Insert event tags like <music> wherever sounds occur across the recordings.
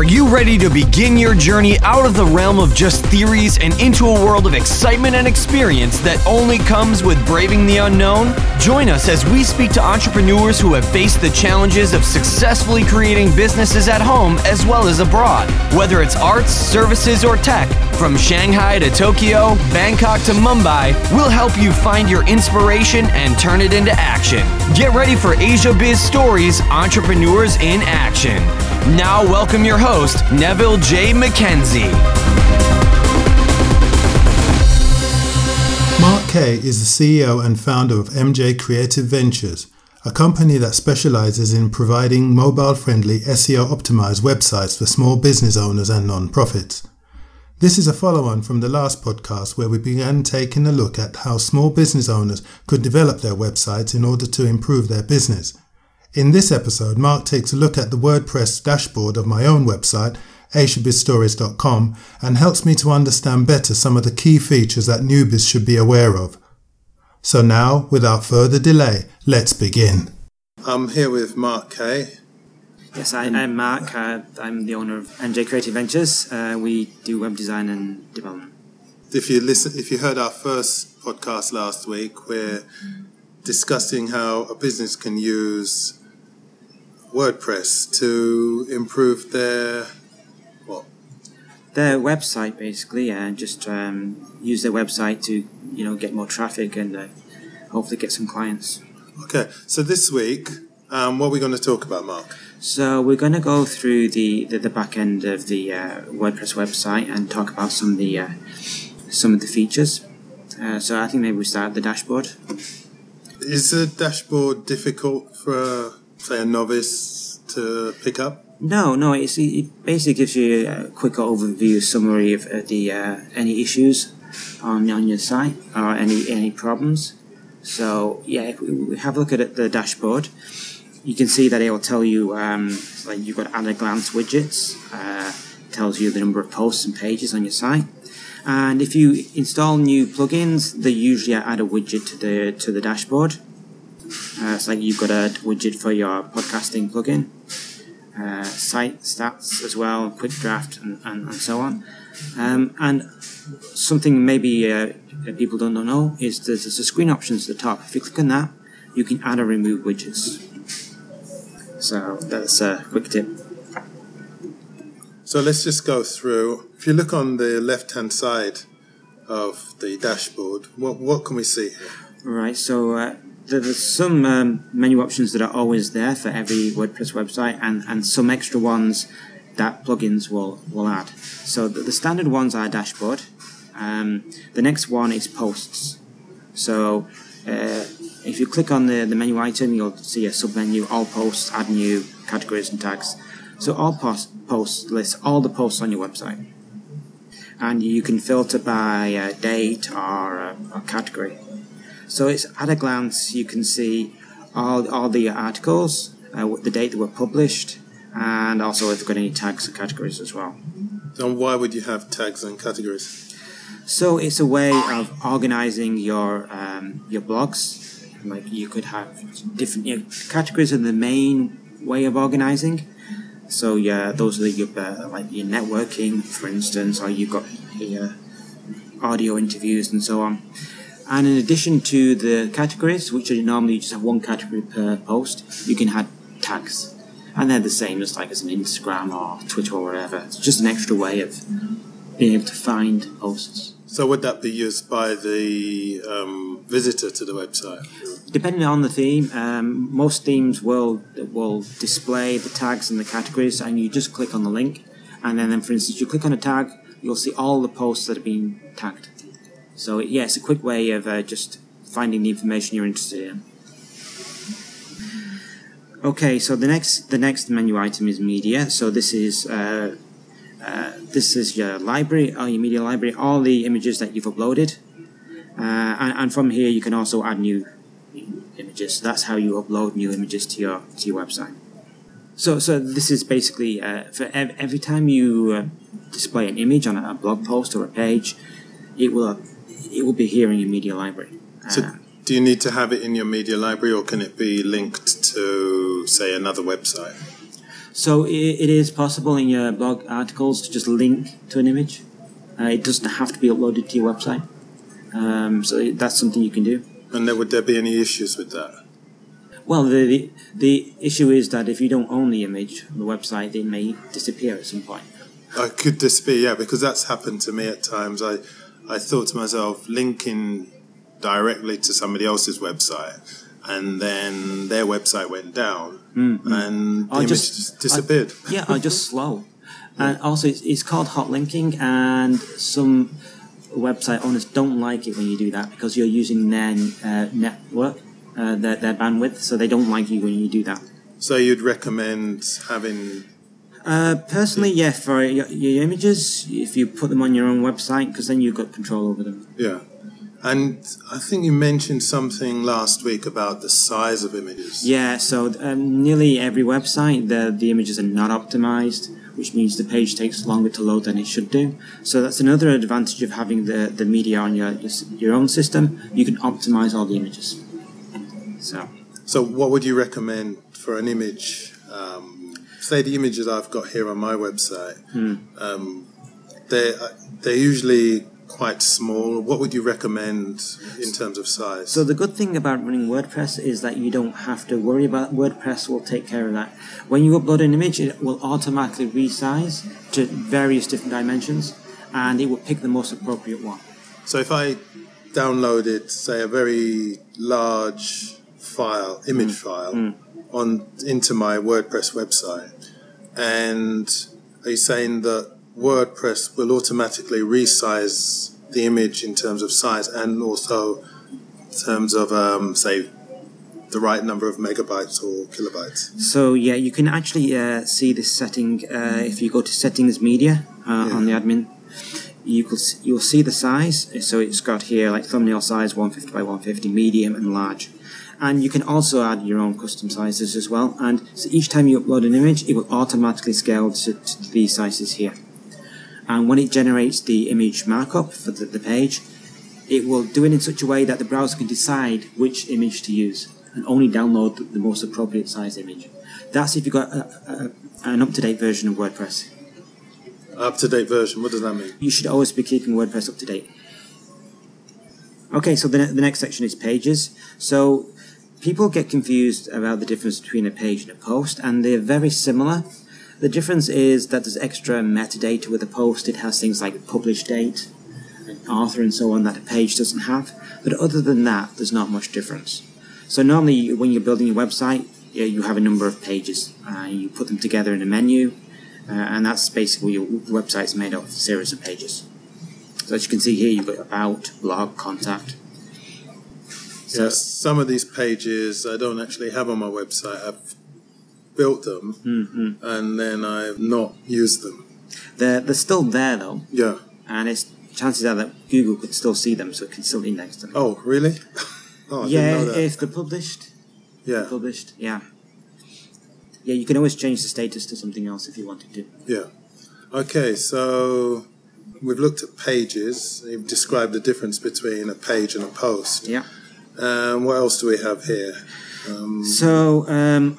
Are you ready to begin your journey out of the realm of just theories and into a world of excitement and experience that only comes with braving the unknown? Join us as we speak to entrepreneurs who have faced the challenges of successfully creating businesses at home as well as abroad. Whether it's arts, services, or tech, from Shanghai to Tokyo, Bangkok to Mumbai, we'll help you find your inspiration and turn it into action. Get ready for Asia Biz Stories Entrepreneurs in Action. Now, welcome your host, Neville J. McKenzie. Mark Kay is the CEO and founder of MJ Creative Ventures, a company that specializes in providing mobile friendly SEO optimized websites for small business owners and non-profits. This is a follow on from the last podcast where we began taking a look at how small business owners could develop their websites in order to improve their business. In this episode, Mark takes a look at the WordPress dashboard of my own website, asiabizstories.com, and helps me to understand better some of the key features that newbies should be aware of. So now, without further delay, let's begin. I'm here with Mark Kay. Yes, I, am Mark. Uh, I'm the owner of MJ Creative Ventures. Uh, we do web design and development. If you listen, if you heard our first podcast last week, we're discussing how a business can use WordPress to improve their what? Their website, basically, and just um, use their website to you know get more traffic and uh, hopefully get some clients. Okay, so this week, um, what are we going to talk about, Mark? So we're going to go through the, the, the back end of the uh, WordPress website and talk about some of the uh, some of the features. Uh, so I think maybe we start at the dashboard. Is the dashboard difficult for say a novice to pick up? No, no. it basically gives you a quick overview, summary of the uh, any issues on on your site or any any problems. So yeah, if we have a look at the dashboard, you can see that it will tell you um, like you've got at a glance widgets. Uh, tells you the number of posts and pages on your site. And if you install new plugins, they usually add a widget to the to the dashboard. Uh, it's like you've got a widget for your podcasting plugin, uh, site stats as well, quick draft, and, and, and so on. Um, and something maybe uh, people don't know is there's, there's a screen options at the top. If you click on that, you can add or remove widgets. So that's a quick tip. So let's just go through. If you look on the left hand side of the dashboard, what, what can we see? Right, so uh, there's some um, menu options that are always there for every WordPress website, and, and some extra ones that plugins will, will add. So the, the standard ones are dashboard. Um, the next one is posts. So uh, if you click on the, the menu item, you'll see a submenu, all posts, add new, categories and tags. So all post, posts lists all the posts on your website. And you can filter by uh, date or, uh, or category. So it's at a glance, you can see all, all the articles, uh, the date they were published, and also if they've got any tags or categories as well. And why would you have tags and categories? So it's a way of organizing your um, your blogs. Like you could have different you know, categories are the main way of organizing. So yeah, those are your uh, like your networking, for instance, or you've got your audio interviews and so on. And in addition to the categories, which are normally you just have one category per post, you can add tags, and they're the same as like as an Instagram or Twitter or whatever. It's just an extra way of being able to find posts. So would that be used by the um, visitor to the website? Depending on the theme, um, most themes will will display the tags and the categories, and you just click on the link, and then, then for instance, you click on a tag, you'll see all the posts that have been tagged. So yeah, it's a quick way of uh, just finding the information you're interested in. Okay, so the next the next menu item is media. So this is uh, uh, this is your library, or your media library, all the images that you've uploaded. Uh, and, and, from here, you can also add new images. So that's how you upload new images to your to your website. So, so this is basically uh, for ev- every time you uh, display an image on a, blog post or a page, it will it will be here in your media library. So, uh, do you need to have it in your media library, or can it be linked to, say, another website? So it, it is possible in your blog articles to just link to an image. Uh, it doesn't have to be uploaded to your website. Um, so that's something you can do. And there, would there be any issues with that? Well, the, the, the issue is that if you don't own the image on the website, it may disappear at some point. I could disappear, yeah, because that's happened to me at times. I, I thought to myself, linking directly to somebody else's website, and then their website went down, Mm-hmm. and the I image just- disappeared. Yeah, I just <laughs> slow. And also, it's, it's called hot linking, and some website owners don't like it when you do that because you're using their uh, network, uh, their, their bandwidth, so they don't like you when you do that. So you'd recommend having Uh, personally, yeah, for your, your images, if you put them on your own website, because then you've got control over them. Yeah. And I think you mentioned something last week about the size of images. Yeah, so um, nearly every website, the, the images are not optimized, which means the page takes longer to load than it should do. So that's another advantage of having the, the media on your, your, your own system. You can optimize all the images. So, So what would you recommend for an image? Say the images I've got here on my website. Hmm. Um, they're, they're usually quite small. What would you recommend in terms of size? so the good thing about running WordPress is that you don't have to worry about WordPress will take care of that. When you upload an image, it will automatically resize to various different dimensions, and it will pick the most appropriate one. So if I downloaded, say, a very large file, image file, on into my WordPress website, and are you saying that WordPress will automatically resize the image in terms of size and also in terms of, um, say, the right number of megabytes or kilobytes? So yeah, you can actually uh, see this setting uh, if you go to settings media uh, on the admin. You could you'll see the size. So it's got here like thumbnail size 150 by 150, medium and large. And you can also add your own custom sizes as well. And so each time you upload an image, it will automatically scale to, to these sizes here. And when it generates the image markup for the, the page, it will do it in such a way that the browser can decide which image to use and only download the, the most appropriate size image. That's if you've got a, a, an up to date version of WordPress. Up to date version, what does that mean? You should always be keeping WordPress up to date. Okay, so the, ne- the next section is pages. So people get confused about the difference between a page and a post, and they're very similar. The difference is that there's extra metadata with a post. It has things like publish date, author, and so on that a page doesn't have. But other than that, there's not much difference. So normally, when you're building your website, you have a number of pages. Uh, you put them together in a menu, uh, and that's basically your website's made up of a series of pages. So as you can see here, you've got about, blog, contact. So, Yes, some of these pages I don't actually have on my website. I've built them Mhm. and then I've not used them. they're, they're still there though, Yeah. and it's chances are that Google could still see them, so it can still index them. Oh, really? <laughs> oh, yeah, didn't know that. if they're published, yeah, published, yeah. Yeah, you can always change the status to something else if you wanted to. yeah. Okay, so we've looked at pages. You've described the difference between a page and a post. Yeah. Um, what else do we have here? Um, So, um,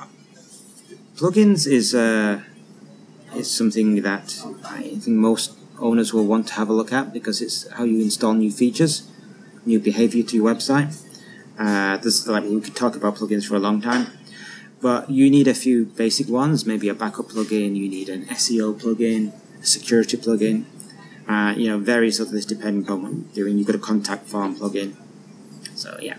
plugins is uh, is something that I think most owners will want to have a look at because it's how you install new features, new behavior to your website. Uh, this like we could talk about plugins for a long time, but you need a few basic ones. Maybe a backup plugin. You need an SEO plugin, a security plugin. Uh, you know, various others depending on what you're doing. You've got a contact form plugin. So yeah,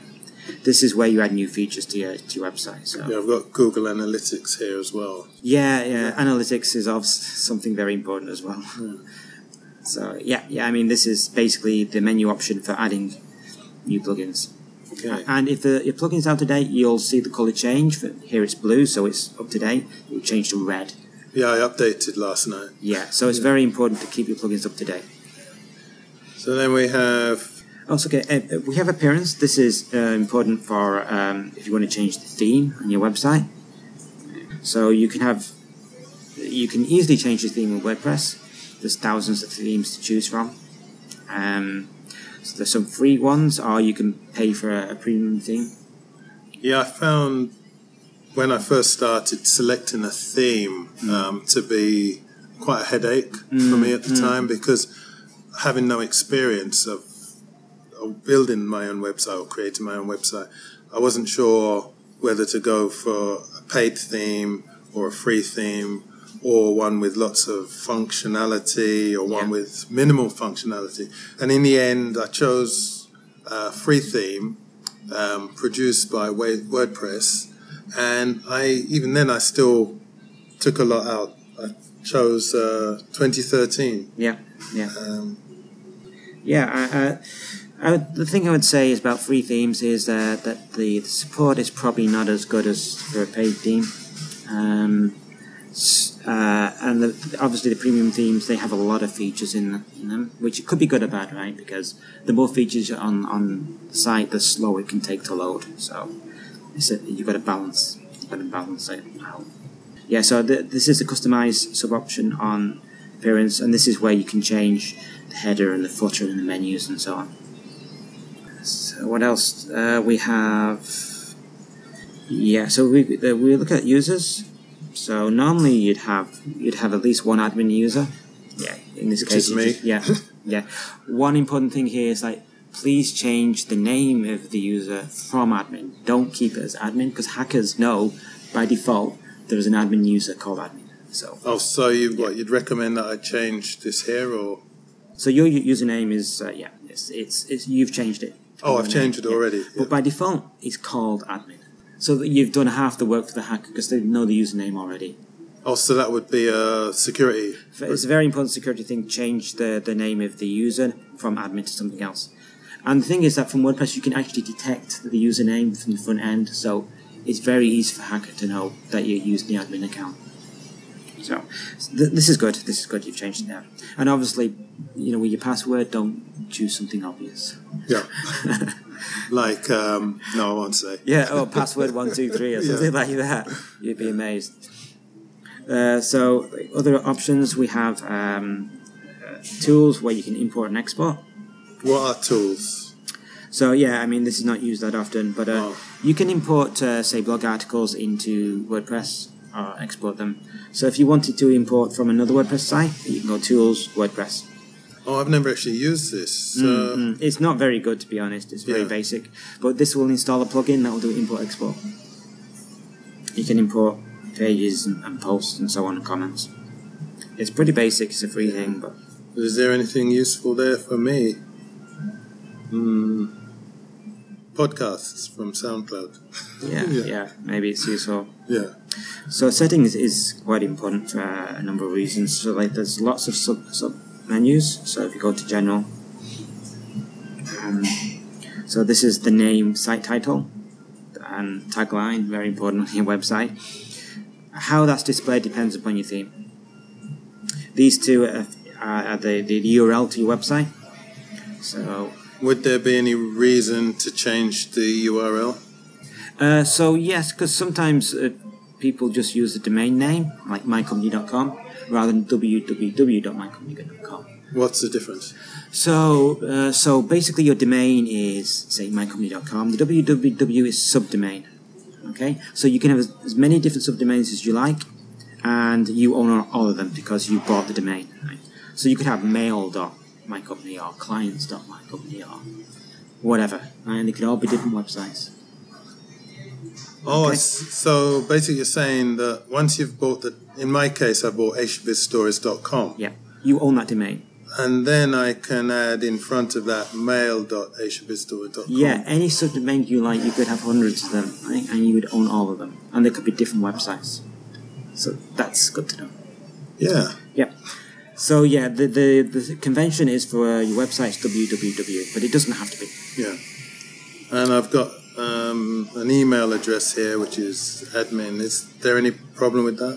this is where you add new features to your to your website. So yeah, I've got Google Analytics here as well. yeah, yeah. Analytics is obviously something very important as well. So yeah, yeah. I mean, this is basically the menu option for adding new plugins. Okay. And if the your plugin's out of date, you'll see the color change. For, here it's blue, so it's up to date. It will change to red. Yeah, I updated last night. Yeah, so it's very important to keep your plugins up to date. So then we have Also, okay, uh, uh, we have appearance. This is uh, important for um, if you want to change the theme on your website. So you can have, you can easily change the theme with WordPress. There's thousands of themes to choose from. Um, so there's some free ones, or you can pay for a, a premium theme. Yeah, I found when I first started selecting a theme um, to be quite a headache for me at the time because having no experience of building my own website or creating my own website, I wasn't sure whether to go for a paid theme or a free theme or one with lots of functionality or one Yeah. with minimal functionality. And in the end, I chose a free theme um, produced by WordPress. And I even then I still took a lot out. I chose uh, 2013. Yeah, yeah. Um, Yeah, I, I, I would, the thing I would say is about free themes is uh, that the, the support is probably not as good as for a paid theme. Um, uh, and the, obviously, the premium themes they have a lot of features in, them, which could be good or bad, right? Because the more features on on the site, the slower it can take to load. So a, you've got to balance. You've got to balance it out. Yeah. So the, this is the customized sub option on appearance, and this is where you can change the header and the footer and the menus and so on. So what else? Uh, we have yeah. So we uh, we look at users. So normally you'd have you'd have at least one admin user. Yeah. In this Which case, just- yeah. <laughs> Yeah. One important thing here is like please change the name of the user from admin. Don't keep it as admin because hackers know by default there is an admin user called admin. So oh, so you what? You'd recommend that I change this here, or So your username is uh, yeah, it's, it's it's you've changed it. Oh, I've changed it Yeah. already. But by default, it's called admin. So that you've done half the work for the hacker because they know the username already. Oh, so that would be a security. It's a very important security thing. Change the, the name of the user from admin to something else. And the thing is that from WordPress, you can actually detect the username from the front end. So it's very easy for hacker to know that you're using the admin account. So th- this is good. This is good. You've changed it now. And obviously, you know, with your password, don't choose something obvious. Yeah. <laughs> like um, no, I won't say. Yeah, oh, password one two three or <laughs> something like that. You'd be amazed. Uh, so, other options we have um, uh, tools where you can import and export. What are tools? So, yeah, I mean, this is not used that often, but uh, Oh. you can import, uh, say, blog articles into WordPress or export them. So, if you wanted to import from another WordPress site, you can go Tools, WordPress. Oh, I've never actually used this. So Mm, It's not very good, to be honest. It's very Yeah. basic. But this will install a plugin that will do import export. You can import pages and, and posts and so on and comments. It's pretty basic. It's a free thing, but Is there anything useful there for me? Hmm. Podcasts from SoundCloud. yeah, <laughs> Yeah. yeah, maybe it's useful. Yeah. So settings is quite important for a number of reasons. So like, there's lots of sub sub menus. So if you go to general, um, so this is the name, site title, and tagline. Very important on your website. How that's displayed depends upon your theme. These two are, are the, the URL to your website. So Would there be any reason to change the URL? Uh, so yes, because sometimes uh, people just use the domain name, like mycompany.com, rather than www.mycompany.com. What's the difference? So, uh, so basically, your domain is say mycompany.com. The www is subdomain. Okay, so you can have as, as many different subdomains as you like, and you own all of them because you bought the domain. Right? So you could have mail.mycompany or clients.mycompany or whatever, and they could all be different websites. Oh, Okay. so basically you're saying that once you've bought the, in my case, I bought asiabizstories.com, Yeah, you own that domain. and then I can add in front of that mail.asiabizstories.com. Yeah, any subdomain you like, you could have hundreds of them, right? and you would own all of them, and they could be different websites. So that's good to know. Yeah. Yeah. So yeah, the the, the convention is for uh, your website's www, but it doesn't have to be. Yeah. And I've got um, an email address here, which is admin. Is there any problem with that?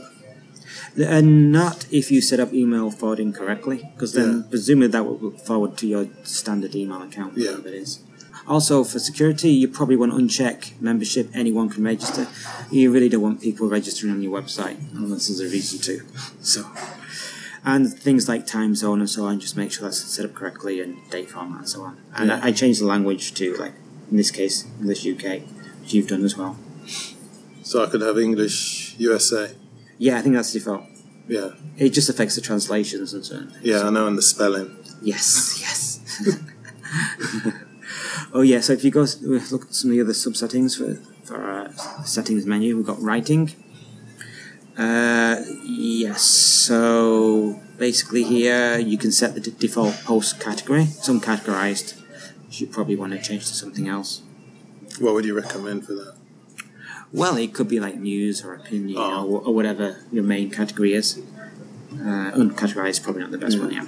And not if you set up email forwarding correctly, because then Yeah. presumably that will forward to your standard email account, Yeah. whatever it is. Also, for security, you probably want to uncheck membership. Anyone can register. You really don't want people registering on your website unless there's a reason to. <laughs> So, and things like time zone and so on, just make sure that's set up correctly and date format and so on. And Yeah. I, I changed the language to like in this case English UK, which you've done as well. So I could have English USA. Yeah, I think that's default. Yeah. It just affects the translations and so on. Yeah, I know, and the spelling. Yes, <laughs> yes. oh yeah, so if you go look at some of the other subsettings for for our settings menu, we've got writing. Uh, yes, so basically here you can set the d- default post category. It's uncategorized. You probably want to change to something else. What would you recommend for that? Well, it could be like news or opinion Oh. or, or whatever your main category is. Uh, uncategorized is probably not the best one, yeah.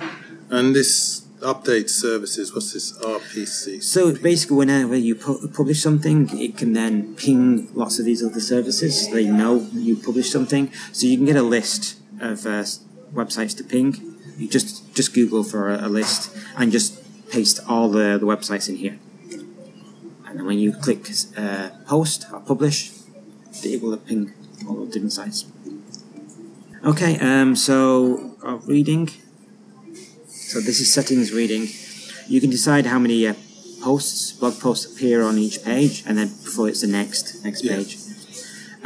And this update services, what's this RPC? So basically, whenever you pu- publish something, it can then ping lots of these other services. So they know you published something, so you can get a list of uh, websites to ping. You just just Google for a, a list and just paste all the, the websites in here. And then when you click uh, post or publish, it will ping all the different sites. Okay, um, so uh, reading. So this is settings reading. You can decide how many uh, posts, blog posts appear on each page, and then before it's the next next Yeah. page.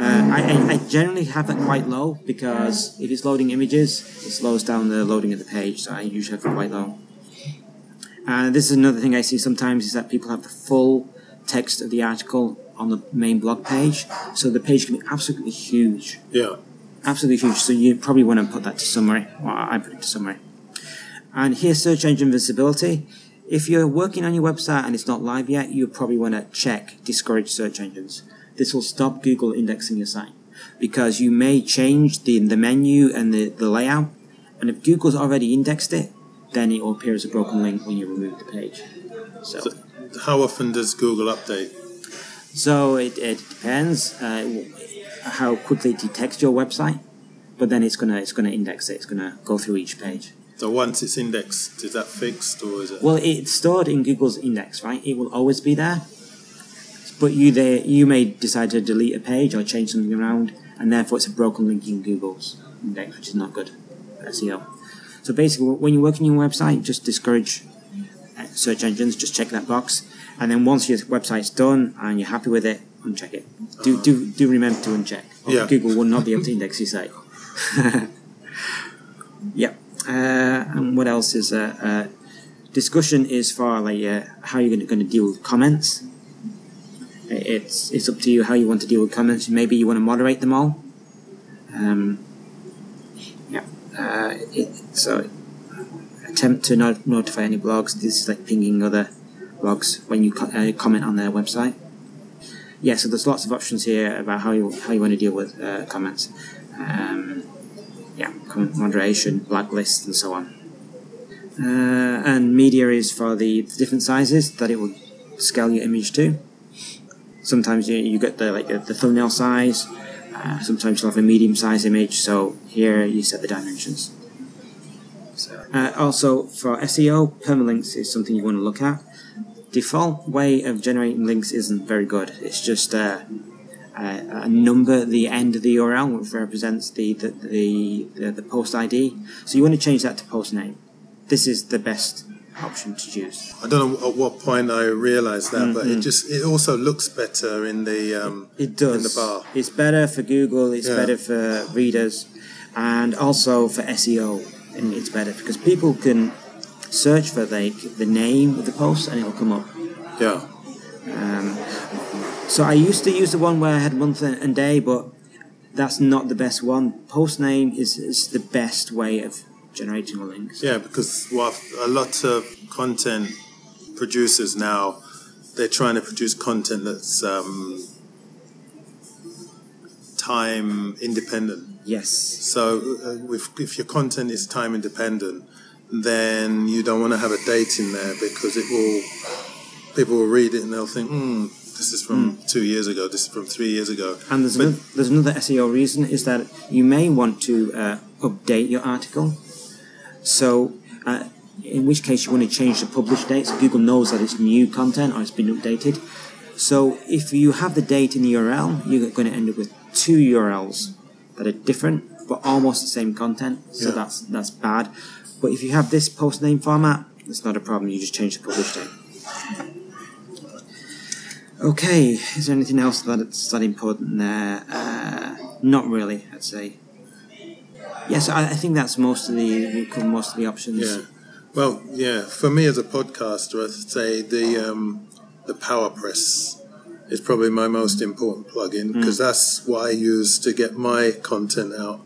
Uh, I, I, generally have it quite low because if it's loading images, it slows down the loading of the page. So I usually have it quite low. And this is another thing I see sometimes is that people have the full text of the article on the main blog page, so the page can be absolutely huge Yeah. absolutely huge. So you probably want to put that to summary. Well, I put it to summary. And here, search engine visibility. If you're working on your website and it's not live yet, you probably want to check discourage search engines. This will stop Google indexing your site because you may change the, the menu and the, the layout. And if Google's already indexed it, then it will appear as a broken link when you remove the page. So, So how often does Google update? so it, it depends uh, how quickly it detects your website, but then it's gonna it's gonna index it. It's gonna go through each page. So once it's indexed, is that fixed or is it? Well, it's stored in Google's index, right? It will always be there. But you there, you may decide to delete a page or change something around, and therefore it's a broken link in Google's index, which is not good for SEO. So basically, when you're working on your website, just discourage uh, search engines. Just check that box, and then once your website's done and you're happy with it, uncheck it. Do do do remember to uncheck. or Yeah. Google will not be able to index your site. <laughs> yeah. Uh, and what else is uh, uh, discussion is for like uh, how you're going to deal with comments. It's it's up to you how you want to deal with comments. Maybe you want to moderate them all. Um. Uh, it, so attempt to not notify any blogs. This is like pinging other blogs when you co- uh, comment on their website. Yeah. So there's lots of options here about how you how you want to deal with uh, comments. Um, yeah, comment moderation, blacklists, and so on. Uh, and media is for the different sizes that it will scale your image to. Sometimes you, you get the like the, the thumbnail size. Uh, sometimes you'll have a medium size image. So here you set the dimensions. So, uh, also for SEO, permalinks is something you want to look at. Default way of generating links isn't very good. It's just uh, a, a number at the end of the URL, which represents the the, the, the, the post ID. So you want to change that to post name. This is the best option to choose. I don't know at what point I realised that, but it just it also looks better in the um, It does. in the bar. It's better for Google. It's Yeah. better for readers, and also for SEO. And it's better because people can search for like the name of the post, and it'll come up. Yeah, Um, so I used to use the one where I had month and day, but that's not the best one. Post name is, is the best way of generating a link. yeah, because what a lot of content producers now they're trying to produce content that's um, time independent. Yes. So uh, if, if your content is time independent, then you don't want to have a date in there because it will people will read it and they'll think, hmm, this is from two years ago, this is from three years ago. And there's But- another, there's another SEO reason is that you may want to uh, update your article. So, uh, in which case you want to change the publish date so Google knows that it's new content or it's been updated. So, if you have the date in the URL, you're going to end up with two URLs that are different but almost the same content. So Yeah. that's that's bad. But if you have this post name format, it's not a problem. You just change the publish date. Okay, is there anything else that's that important there? Not really, I'd say. Yes, I, I think that's most of the most of the options. Yeah. Well, yeah. For me as a podcaster, I'd say the um, the PowerPress is probably my most important plugin because that's what I use to get my content out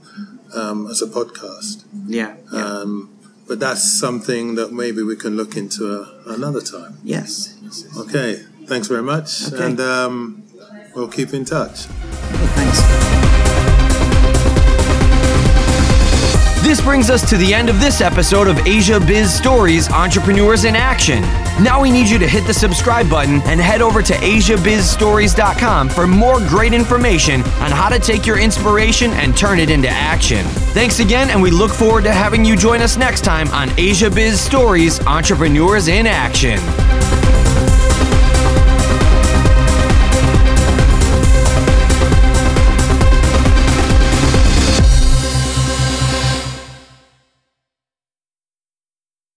um, as a podcast. Yeah. yeah. Um, but that's something that maybe we can look into a, another time. yes. Okay. Thanks very much, Okay. and um, we'll keep in touch. Okay, thanks. This brings us to the end of this episode of Asia Biz Stories Entrepreneurs in Action. Now we need you to hit the subscribe button and head over to AsiaBizStories.com for more great information on how to take your inspiration and turn it into action. Thanks again, and we look forward to having you join us next time on Asia Biz Stories Entrepreneurs in Action.